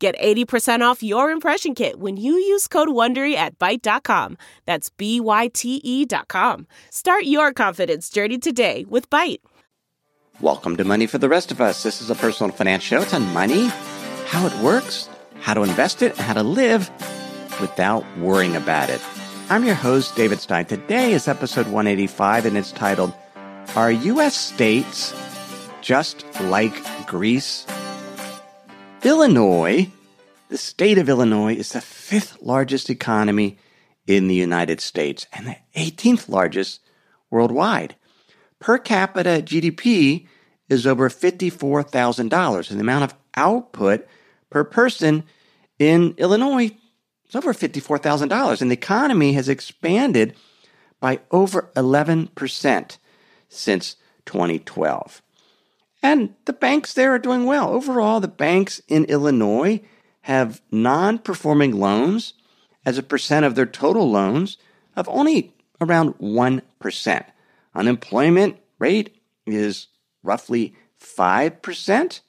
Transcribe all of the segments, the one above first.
Get 80% off your impression kit when you use code WONDERY at Byte.com. That's B-Y-T-E dot com. Start your confidence journey today with Byte. Welcome to Money for the Rest of Us. This is a personal finance show. It's on money, how it works, how to invest it, and how to live without worrying about it. I'm your host, David Stein. Today is episode 185, and it's titled, Are U.S. States Just Like Greece? Illinois, the state of Illinois, is the fifth largest economy in the United States and the 18th largest worldwide. Per capita GDP is over $54,000, and the amount of output per person in Illinois is over $54,000. And the economy has expanded by over 11% since 2012. And the banks there are doing well. Overall, the banks in Illinois have non performing loans as a percent of their total loans of only around 1%. Unemployment rate is roughly 5%.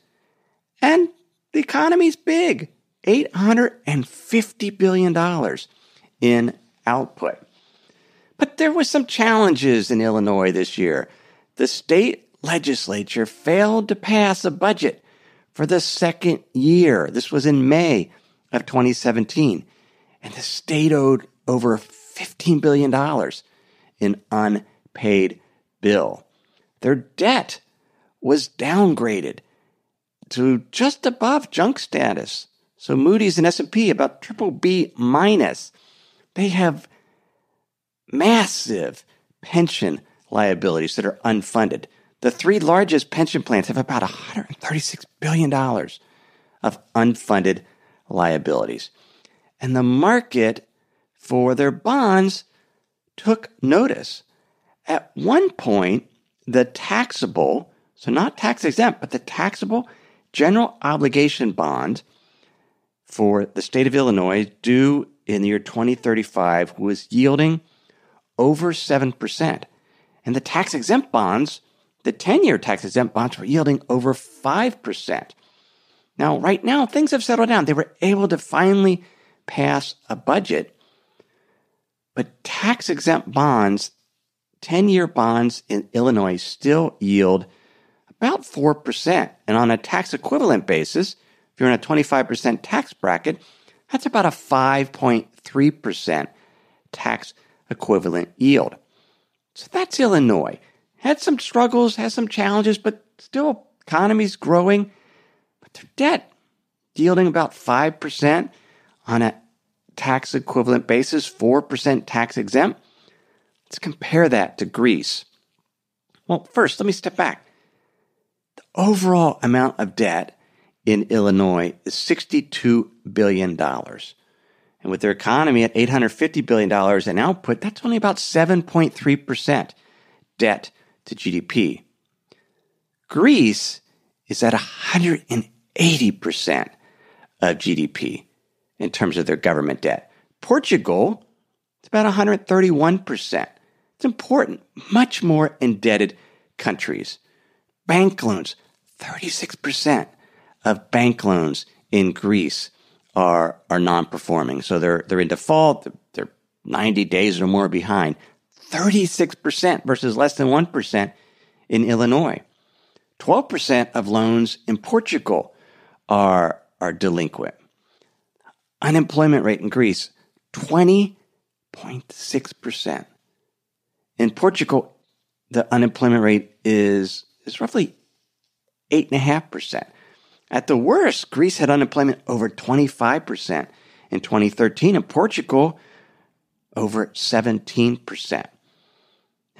And the economy's big $850 billion in output. But there were some challenges in Illinois this year. The state legislature failed to pass a budget for the second year. This was in May of 2017. And the state owed over $15 billion in unpaid bill. Their debt was downgraded to just above junk status. So Moody's and S&P about triple B minus. They have massive pension liabilities that are unfunded. The three largest pension plans have about $136 billion of unfunded liabilities. And the market for their bonds took notice. At one point, the taxable, so not tax exempt, but the taxable general obligation bond for the state of Illinois due in the year 2035 was yielding over 7%. And the tax exempt bonds the 10 year tax exempt bonds were yielding over 5%. Now, right now, things have settled down. They were able to finally pass a budget, but tax exempt bonds, 10 year bonds in Illinois still yield about 4%. And on a tax equivalent basis, if you're in a 25% tax bracket, that's about a 5.3% tax equivalent yield. So that's Illinois had some struggles, has some challenges, but still economy's growing. But their debt yielding about 5% on a tax equivalent basis, 4% tax exempt. Let's compare that to Greece. Well, first, let me step back. The overall amount of debt in Illinois is $62 billion. And with their economy at $850 billion in output, that's only about 7.3% debt to GDP. Greece is at 180% of GDP in terms of their government debt. Portugal is about 131%. It's important, much more indebted countries. Bank loans, 36% of bank loans in Greece are, are non-performing. So they're, they're in default. They're 90 days or more behind. 36% versus less than 1% in Illinois. 12% of loans in Portugal are, are delinquent. Unemployment rate in Greece, 20.6%. In Portugal, the unemployment rate is, is roughly 8.5%. At the worst, Greece had unemployment over 25% in 2013, and Portugal over 17%.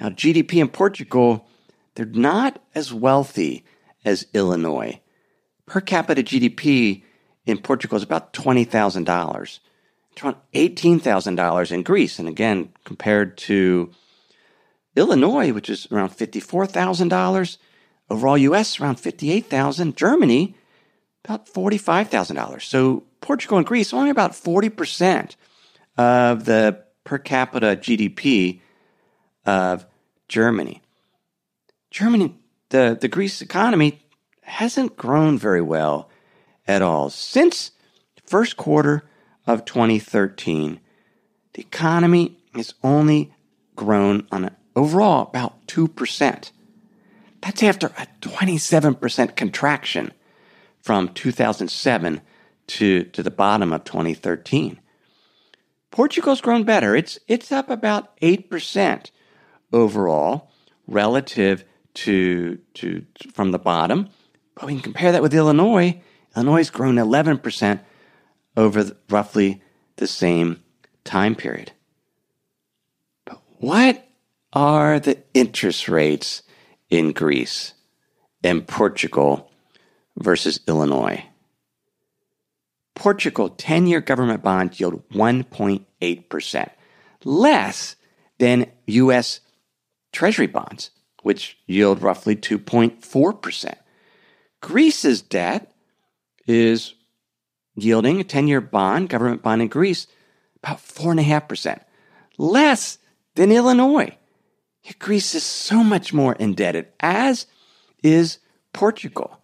Now, GDP in Portugal, they're not as wealthy as Illinois. Per capita GDP in Portugal is about $20,000. It's around $18,000 in Greece. And again, compared to Illinois, which is around $54,000, overall US around 58,000, Germany about $45,000. So Portugal and Greece only about 40% of the per capita GDP of Germany. Germany, the, the Greece economy hasn't grown very well at all. Since first quarter of 2013, the economy has only grown on an overall about 2%. That's after a 27% contraction from 2007 to, to the bottom of 2013. Portugal's grown better. It's, it's up about 8% overall relative to, to, from the bottom. But we can compare that with Illinois. Illinois has grown 11% over the, roughly the same time period. But what are the interest rates in Greece and Portugal versus Illinois? Portugal 10 year government bonds yield 1.8%, less than U.S. Treasury bonds, which yield roughly 2.4%. Greece's debt is yielding a 10 year bond, government bond in Greece, about 4.5%, less than Illinois. Yet Greece is so much more indebted, as is Portugal.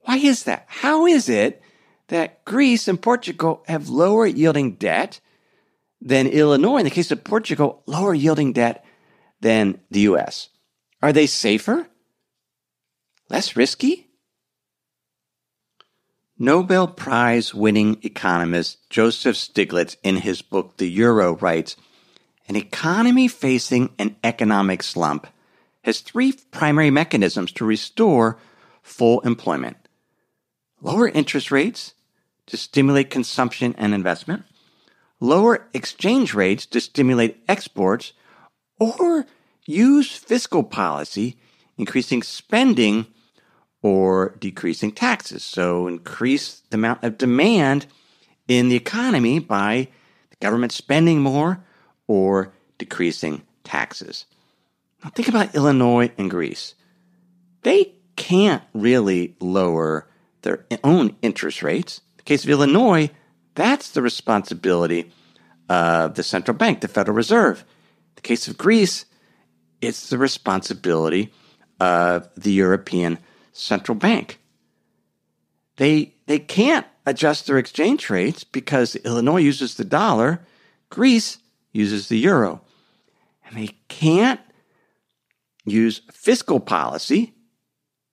Why is that? How is it that Greece and Portugal have lower yielding debt than Illinois? In the case of Portugal, lower yielding debt than the US. Are they safer? Less risky? Nobel Prize winning economist Joseph Stiglitz, in his book The Euro, writes An economy facing an economic slump has three primary mechanisms to restore full employment lower interest rates to stimulate consumption and investment, lower exchange rates to stimulate exports, or use fiscal policy, increasing spending or decreasing taxes. So increase the amount of demand in the economy by the government spending more or decreasing taxes. Now think about Illinois and Greece. They can't really lower their own interest rates. In the case of Illinois, that's the responsibility of the central bank, the Federal Reserve. The case of Greece, it's the responsibility of the European central bank. They, they can't adjust their exchange rates because Illinois uses the dollar, Greece uses the euro. And they can't use fiscal policy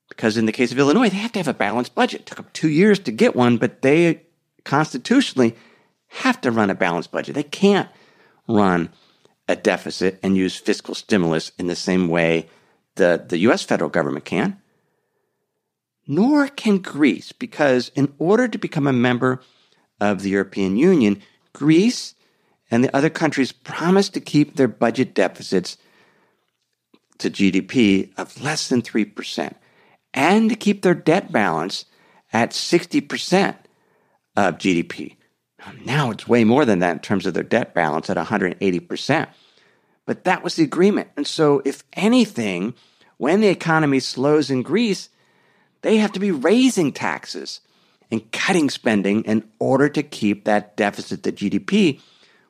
because in the case of Illinois, they have to have a balanced budget. It took them two years to get one, but they constitutionally have to run a balanced budget. They can't run a deficit and use fiscal stimulus in the same way the, the US federal government can nor can Greece, because in order to become a member of the European Union, Greece and the other countries promised to keep their budget deficits to GDP of less than 3% and to keep their debt balance at 60% of GDP. Now it's way more than that in terms of their debt balance at 180%. But that was the agreement. And so, if anything, when the economy slows in Greece, they have to be raising taxes and cutting spending in order to keep that deficit to GDP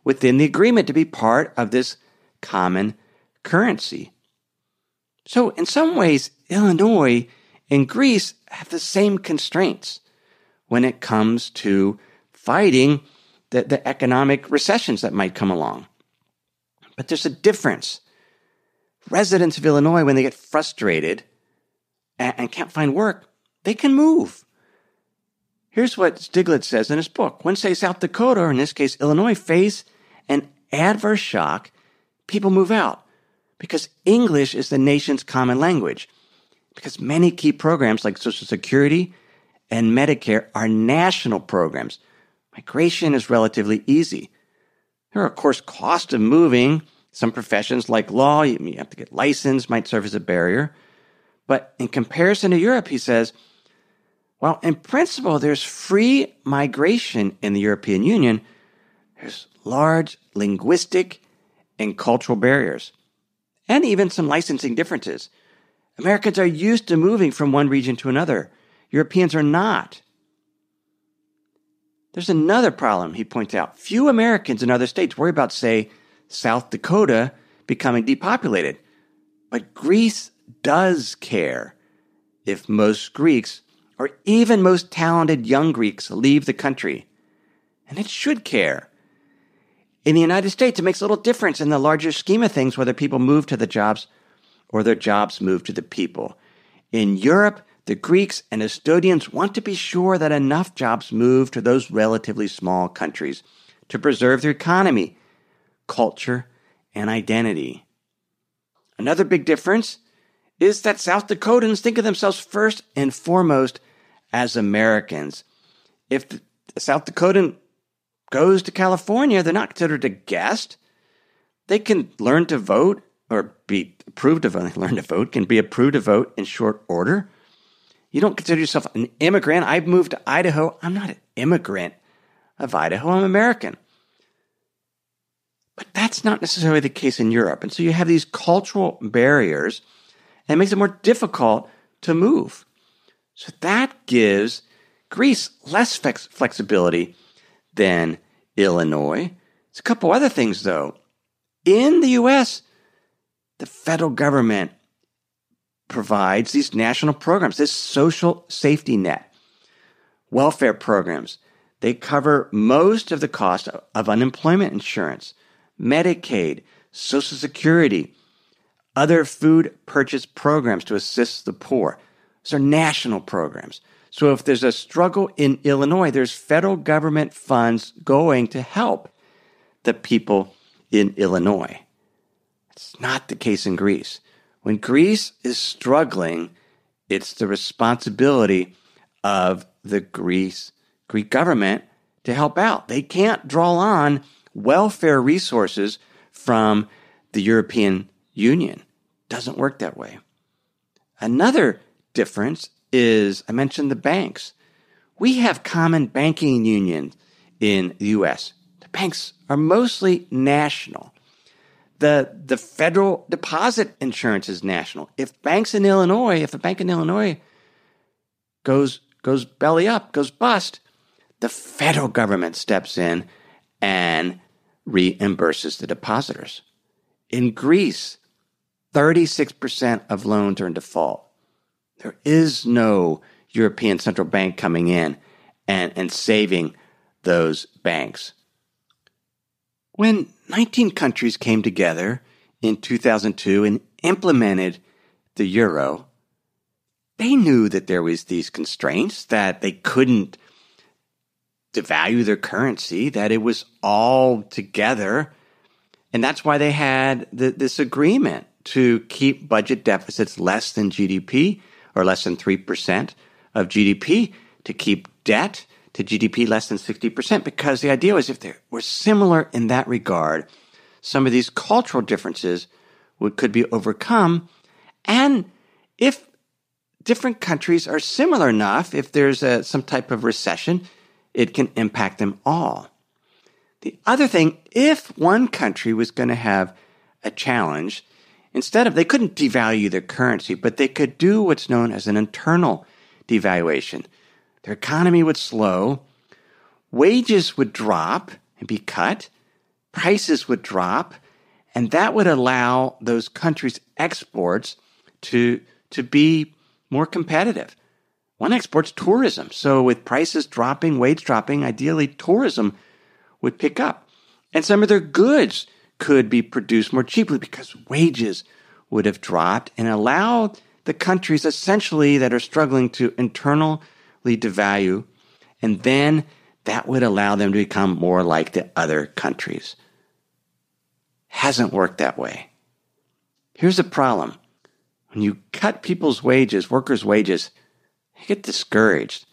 within the agreement to be part of this common currency. So, in some ways, Illinois and Greece have the same constraints when it comes to fighting the, the economic recessions that might come along. But there's a difference. Residents of Illinois, when they get frustrated, and, and can't find work, they can move. Here's what Stiglitz says in his book. When, say, South Dakota, or in this case, Illinois, face an adverse shock, people move out because English is the nation's common language. Because many key programs like Social Security and Medicare are national programs. Migration is relatively easy. There are, of course, costs of moving. Some professions like law, you have to get licensed, might serve as a barrier. But in comparison to Europe, he says, well, in principle, there's free migration in the European Union, There's large linguistic and cultural barriers, and even some licensing differences. Americans are used to moving from one region to another. Europeans are not. There's another problem, he points out. Few Americans in other states worry about, say, South Dakota becoming depopulated. But Greece does care if most Greeks, or even most talented young Greeks, leave the country. And it should care. In the United States, it makes a little difference in the larger scheme of things whether people move to the jobs or their jobs move to the people. In Europe, the Greeks and Estonians want to be sure that enough jobs move to those relatively small countries to preserve their economy, culture, and identity. Another big difference is that South Dakotans think of themselves first and foremost as Americans. If the South Dakotan goes to California, they're not considered a guest. They can learn to vote or be approved to learn to vote, can be approved to vote in short order. You don't consider yourself an immigrant. I've moved to Idaho. I'm not an immigrant of Idaho. I'm American. But that's not necessarily the case in Europe. And so you have these cultural barriers and it makes it more difficult to move. So that gives Greece less flex- flexibility than Illinois. There's a couple other things though. In the US, the federal government provides these national programs, this social safety net, welfare programs. They cover most of the cost of unemployment insurance, Medicaid, Social Security, other food purchase programs to assist the poor. These are national programs. So if there's a struggle in Illinois, there's federal government funds going to help the people in Illinois. It's not the case in Greece. When Greece is struggling, it's the responsibility of the Greece Greek government to help out. They can't draw on welfare resources from the European Union. Doesn't work that way. Another difference is I mentioned the banks. We have common banking unions in the US. The banks are mostly national. The, the federal deposit insurance is national. If banks in Illinois, if a bank in Illinois goes, goes belly up, goes bust, the federal government steps in and reimburses the depositors. In Greece, 36% of loans are in default. There is no European Central Bank coming in and, and saving those banks. When 19 countries came together in 2002 and implemented the euro, they knew that there was these constraints that they couldn't devalue their currency, that it was all together. And that's why they had the, this agreement to keep budget deficits less than GDP or less than 3% of GDP, to keep debt to GDP less than 60%, because the idea was if they were similar in that regard, some of these cultural differences would, could be overcome. And if different countries are similar enough, if there's a, some type of recession, it can impact them all. The other thing, if one country was going to have a challenge, instead of, they couldn't devalue their currency, but they could do what's known as an internal devaluation. Their economy would slow, wages would drop and be cut, prices would drop, and that would allow those countries' exports to, to be more competitive. One exports tourism. So, with prices dropping, wage dropping, ideally tourism would pick up. And some of their goods could be produced more cheaply because wages would have dropped and allowed the countries essentially that are struggling to internally devalue. And then that would allow them to become more like the other countries. Hasn't worked that way. Here's the problem. When you cut people's wages, workers' wages, they get discouraged.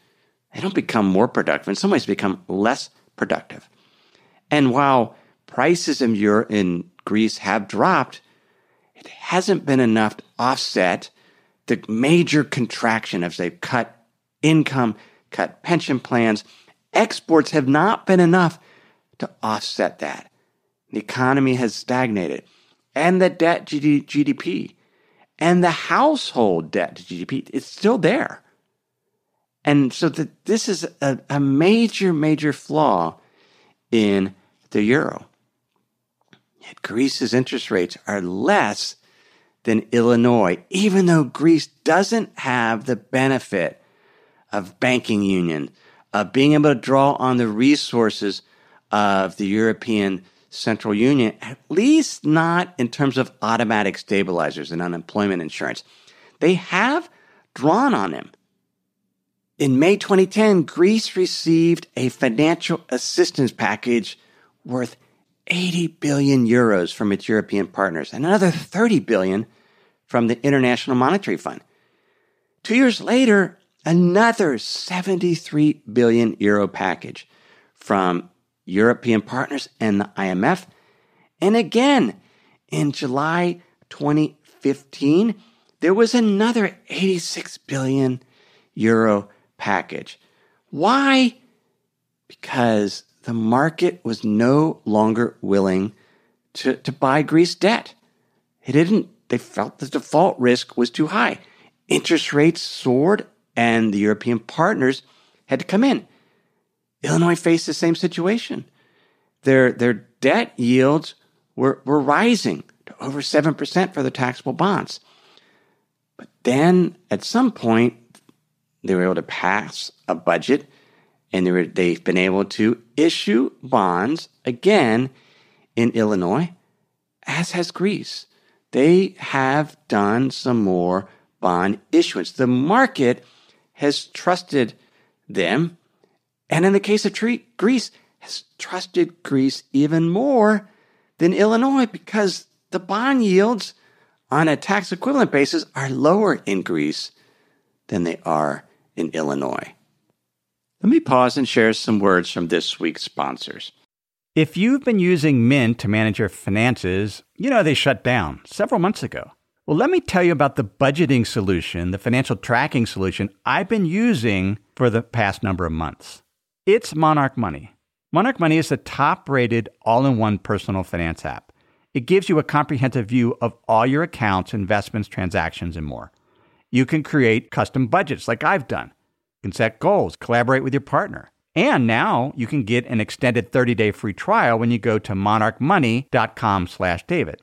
They don't become more productive. In some ways, become less productive. And while prices in, Europe, in Greece have dropped, it hasn't been enough to offset the major contraction as they've cut income, cut pension plans. Exports have not been enough to offset that. The economy has stagnated, and the debt GDP and the household debt to GDP is still there. And so the, this is a, a major, major flaw in the euro. Yet Greece's interest rates are less than Illinois, even though Greece doesn't have the benefit of banking union, of being able to draw on the resources of the European Central Union, at least not in terms of automatic stabilizers and unemployment insurance. They have drawn on them. In May 2010, Greece received a financial assistance package worth 80 billion euros from its European partners and another 30 billion from the International Monetary Fund. Two years later, another 73 billion euro package from European partners and the IMF. And again, in July 2015, there was another 86 billion euro package. Why? Because the market was no longer willing to, to buy Greece debt. It didn't, they felt the default risk was too high. Interest rates soared and the European partners had to come in. Illinois faced the same situation. Their, their debt yields were, were rising to over 7% for the taxable bonds. But then at some point, they were able to pass a budget and they were, they've been able to issue bonds again in Illinois, as has Greece. They have done some more bond issuance. The market has trusted them. And in the case of Greece, has trusted Greece even more than Illinois because the bond yields on a tax equivalent basis are lower in Greece than they are in Illinois. Let me pause and share some words from this week's sponsors. If you've been using Mint to manage your finances, you know they shut down several months ago. Well, let me tell you about the budgeting solution, the financial tracking solution I've been using for the past number of months. It's Monarch Money. Monarch Money is the top rated all in one personal finance app. It gives you a comprehensive view of all your accounts, investments, transactions, and more. You can create custom budgets like I've done. You can set goals, collaborate with your partner. And now you can get an extended 30-day free trial when you go to monarchmoney.com/david.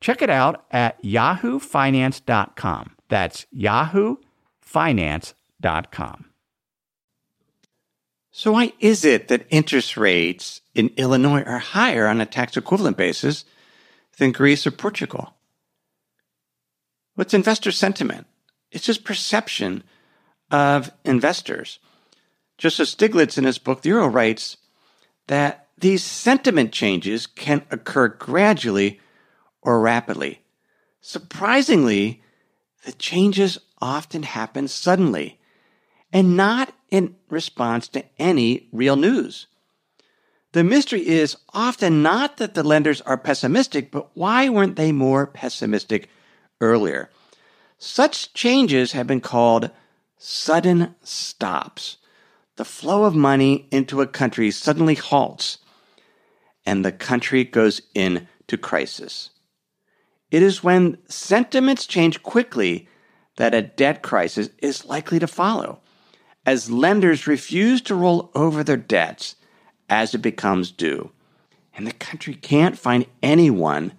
Check it out at yahoofinance.com. That's yahoofinance.com. So, why is it that interest rates in Illinois are higher on a tax equivalent basis than Greece or Portugal? What's investor sentiment? It's just perception of investors. Joseph Stiglitz, in his book The Euro, writes that these sentiment changes can occur gradually or rapidly. Surprisingly, the changes often happen suddenly and not in response to any real news. The mystery is often not that the lenders are pessimistic, but why weren't they more pessimistic earlier? Such changes have been called sudden stops. The flow of money into a country suddenly halts and the country goes into crisis. It is when sentiments change quickly that a debt crisis is likely to follow, as lenders refuse to roll over their debts as it becomes due, and the country can't find anyone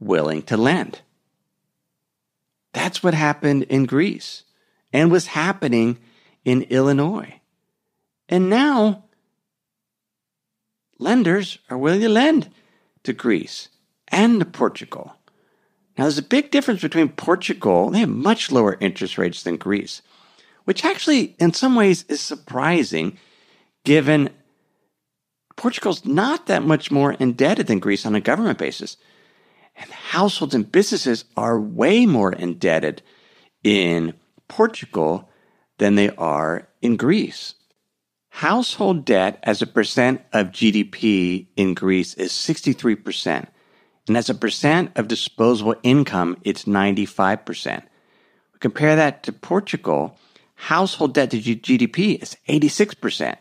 willing to lend. That's what happened in Greece and was happening in Illinois. And now, lenders are willing to lend to Greece and to Portugal. Now, there's a big difference between Portugal, they have much lower interest rates than Greece, which actually, in some ways, is surprising given Portugal's not that much more indebted than Greece on a government basis. And households and businesses are way more indebted in Portugal than they are in Greece. Household debt as a percent of GDP in Greece is 63%. And as a percent of disposable income, it's 95%. We compare that to Portugal, household debt to GDP is 86%.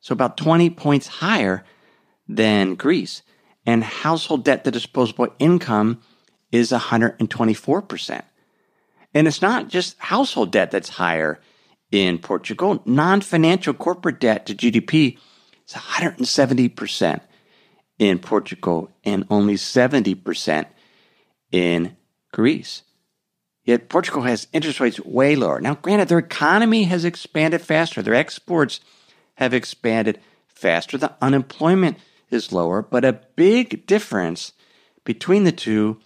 So about 20 points higher than Greece. And household debt to disposable income is 124%. And it's not just household debt that's higher in Portugal. Non financial corporate debt to GDP is 170% in Portugal and only 70% in Greece. Yet Portugal has interest rates way lower. Now, granted, their economy has expanded faster, their exports have expanded faster, the unemployment is lower, but a big difference between the two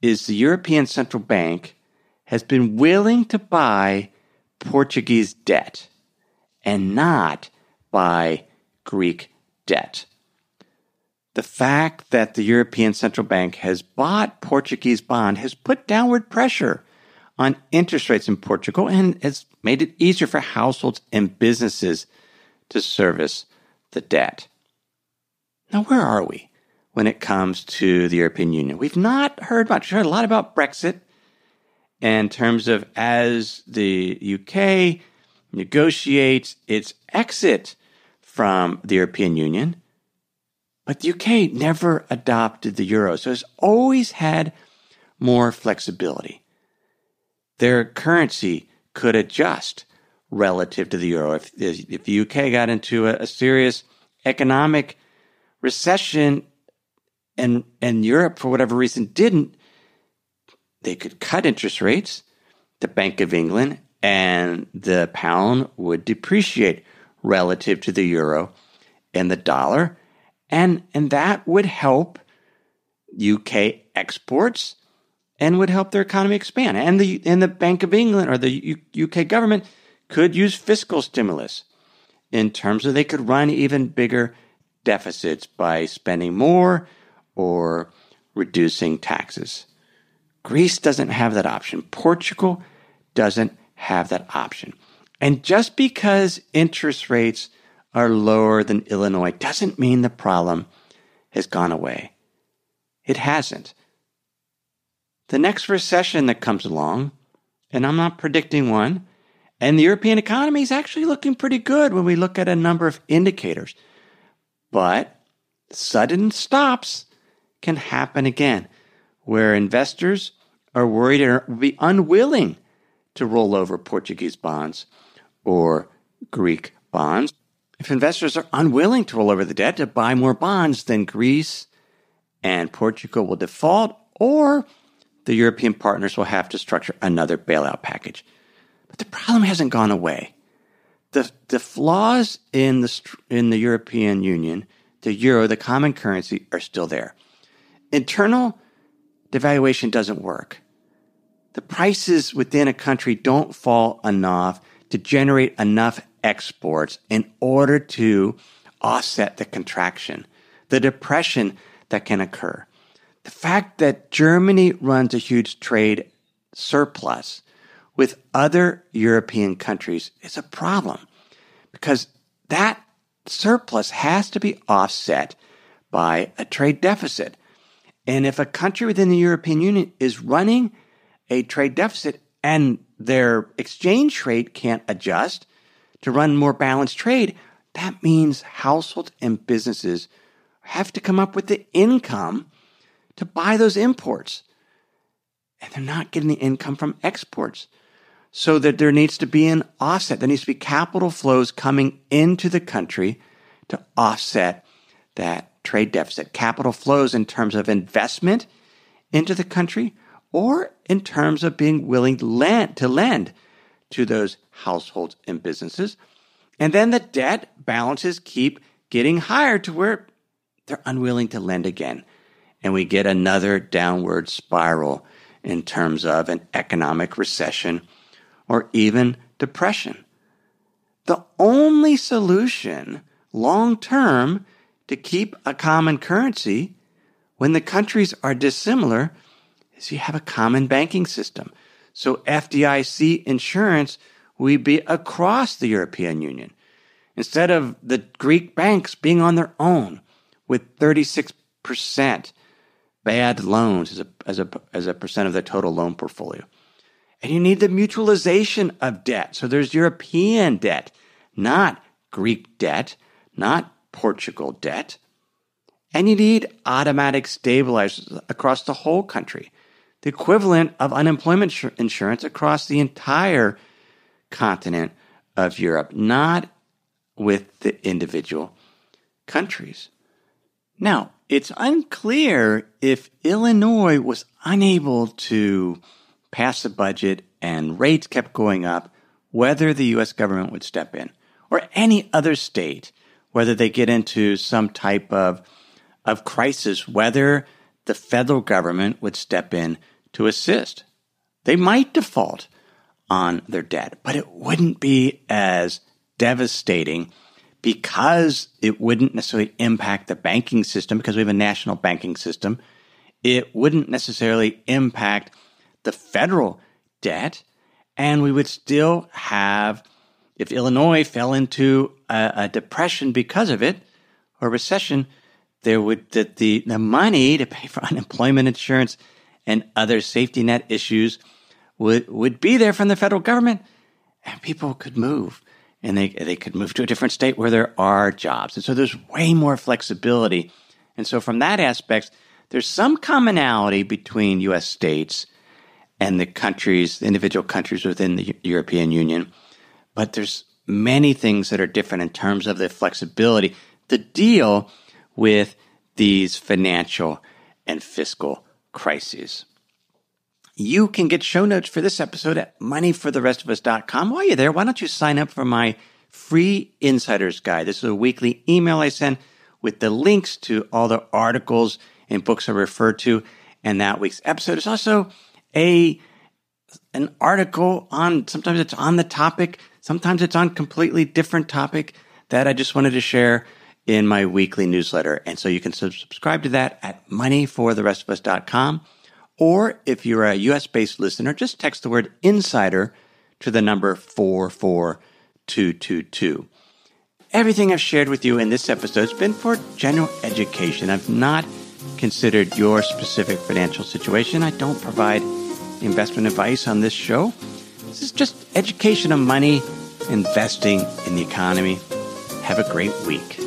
is the European Central Bank has been willing to buy Portuguese debt and not buy Greek debt. The fact that the European Central Bank has bought Portuguese bond has put downward pressure on interest rates in Portugal and has made it easier for households and businesses to service the debt. Now, where are we when it comes to the European Union? We've not heard much. We've heard a lot about Brexit in terms of as the UK negotiates its exit from the European Union. But the UK never adopted the euro, so it's always had more flexibility. Their currency could adjust relative to the euro. If, if the UK got into a, a serious economic recession and, and Europe, for whatever reason, didn't, they could cut interest rates, the Bank of England, and the pound would depreciate relative to the euro and the dollar. And, and that would help UK exports and would help their economy expand. And the, and the Bank of England or the U, UK government could use fiscal stimulus in terms of they could run even bigger deficits by spending more or reducing taxes. Greece doesn't have that option. Portugal doesn't have that option. And just because interest rates are lower than Illinois doesn't mean the problem has gone away. It hasn't. The next recession that comes along, and I'm not predicting one, and the European economy is actually looking pretty good when we look at a number of indicators. But sudden stops can happen again, where investors are worried or will be unwilling to roll over Portuguese bonds or Greek bonds. If investors are unwilling to roll over the debt to buy more bonds, then Greece and Portugal will default, or the European partners will have to structure another bailout package. But the problem hasn't gone away. The, the flaws in the, in the European Union, the euro, the common currency, are still there. Internal devaluation doesn't work. The prices within a country don't fall enough to generate enough exports in order to offset the contraction, the depression that can occur. The fact that Germany runs a huge trade surplus with other European countries is a problem because that surplus has to be offset by a trade deficit. And if a country within the European Union is running a trade deficit and their exchange rate can't adjust to run more balanced trade, that means households and businesses have to come up with the income to buy those imports. And they're not getting the income from exports. So that there needs to be an offset. There needs to be capital flows coming into the country to offset that trade deficit. Capital flows in terms of investment into the country or in terms of being willing to lend, to lend to those households and businesses. And then the debt balances keep getting higher to where they're unwilling to lend again. And we get another downward spiral in terms of an economic recession or even depression. The only solution long term to keep a common currency when the countries are dissimilar is you have a common banking system. So FDIC insurance will be across the European Union. Instead of the Greek banks being on their own with 36% bad loans as a, as a, as a percent of the total loan portfolio. And you need the mutualization of debt. So there's European debt, not Greek debt, not Portugal debt. And you need automatic stabilizers across the whole country the equivalent of unemployment insurance across the entire continent of Europe, not with the individual countries. Now, it's unclear if Illinois was unable to pass the budget and rates kept going up, whether the U.S. government would step in, or any other state, whether they get into some type of, of crisis, whether the federal government would step in to assist. They might default on their debt, but it wouldn't be as devastating because it wouldn't necessarily impact the banking system because we have a national banking system. It wouldn't necessarily impact the federal debt. And we would still have, if Illinois fell into a, a depression because of it or recession, there would that the, the money to pay for unemployment insurance and other safety net issues would, would be there from the federal government and people could move and they, they could move to a different state where there are jobs. And so there's way more flexibility. And so from that aspect, there's some commonality between U.S. states and the countries, the individual countries within the European Union. But there's many things that are different in terms of the flexibility to deal with these financial and fiscal crises. You can get show notes for this episode at moneyfortherestofus.com. While you're there, why don't you sign up for my free insider's guide? This is a weekly email I send with the links to all the articles and books I refer to. And that week's episode is also a an article on sometimes it's on the topic, sometimes it's on completely different topic that I just wanted to share in my weekly newsletter. And so you can subscribe to that at moneyfortherestofus.com. Or if you're a US based listener, just text the word insider to the number 44222. Everything I've shared with you in this episode has been for general education. I've not considered your specific financial situation. I don't provide investment advice on this show. This is just education of money, investing in the economy. Have a great week.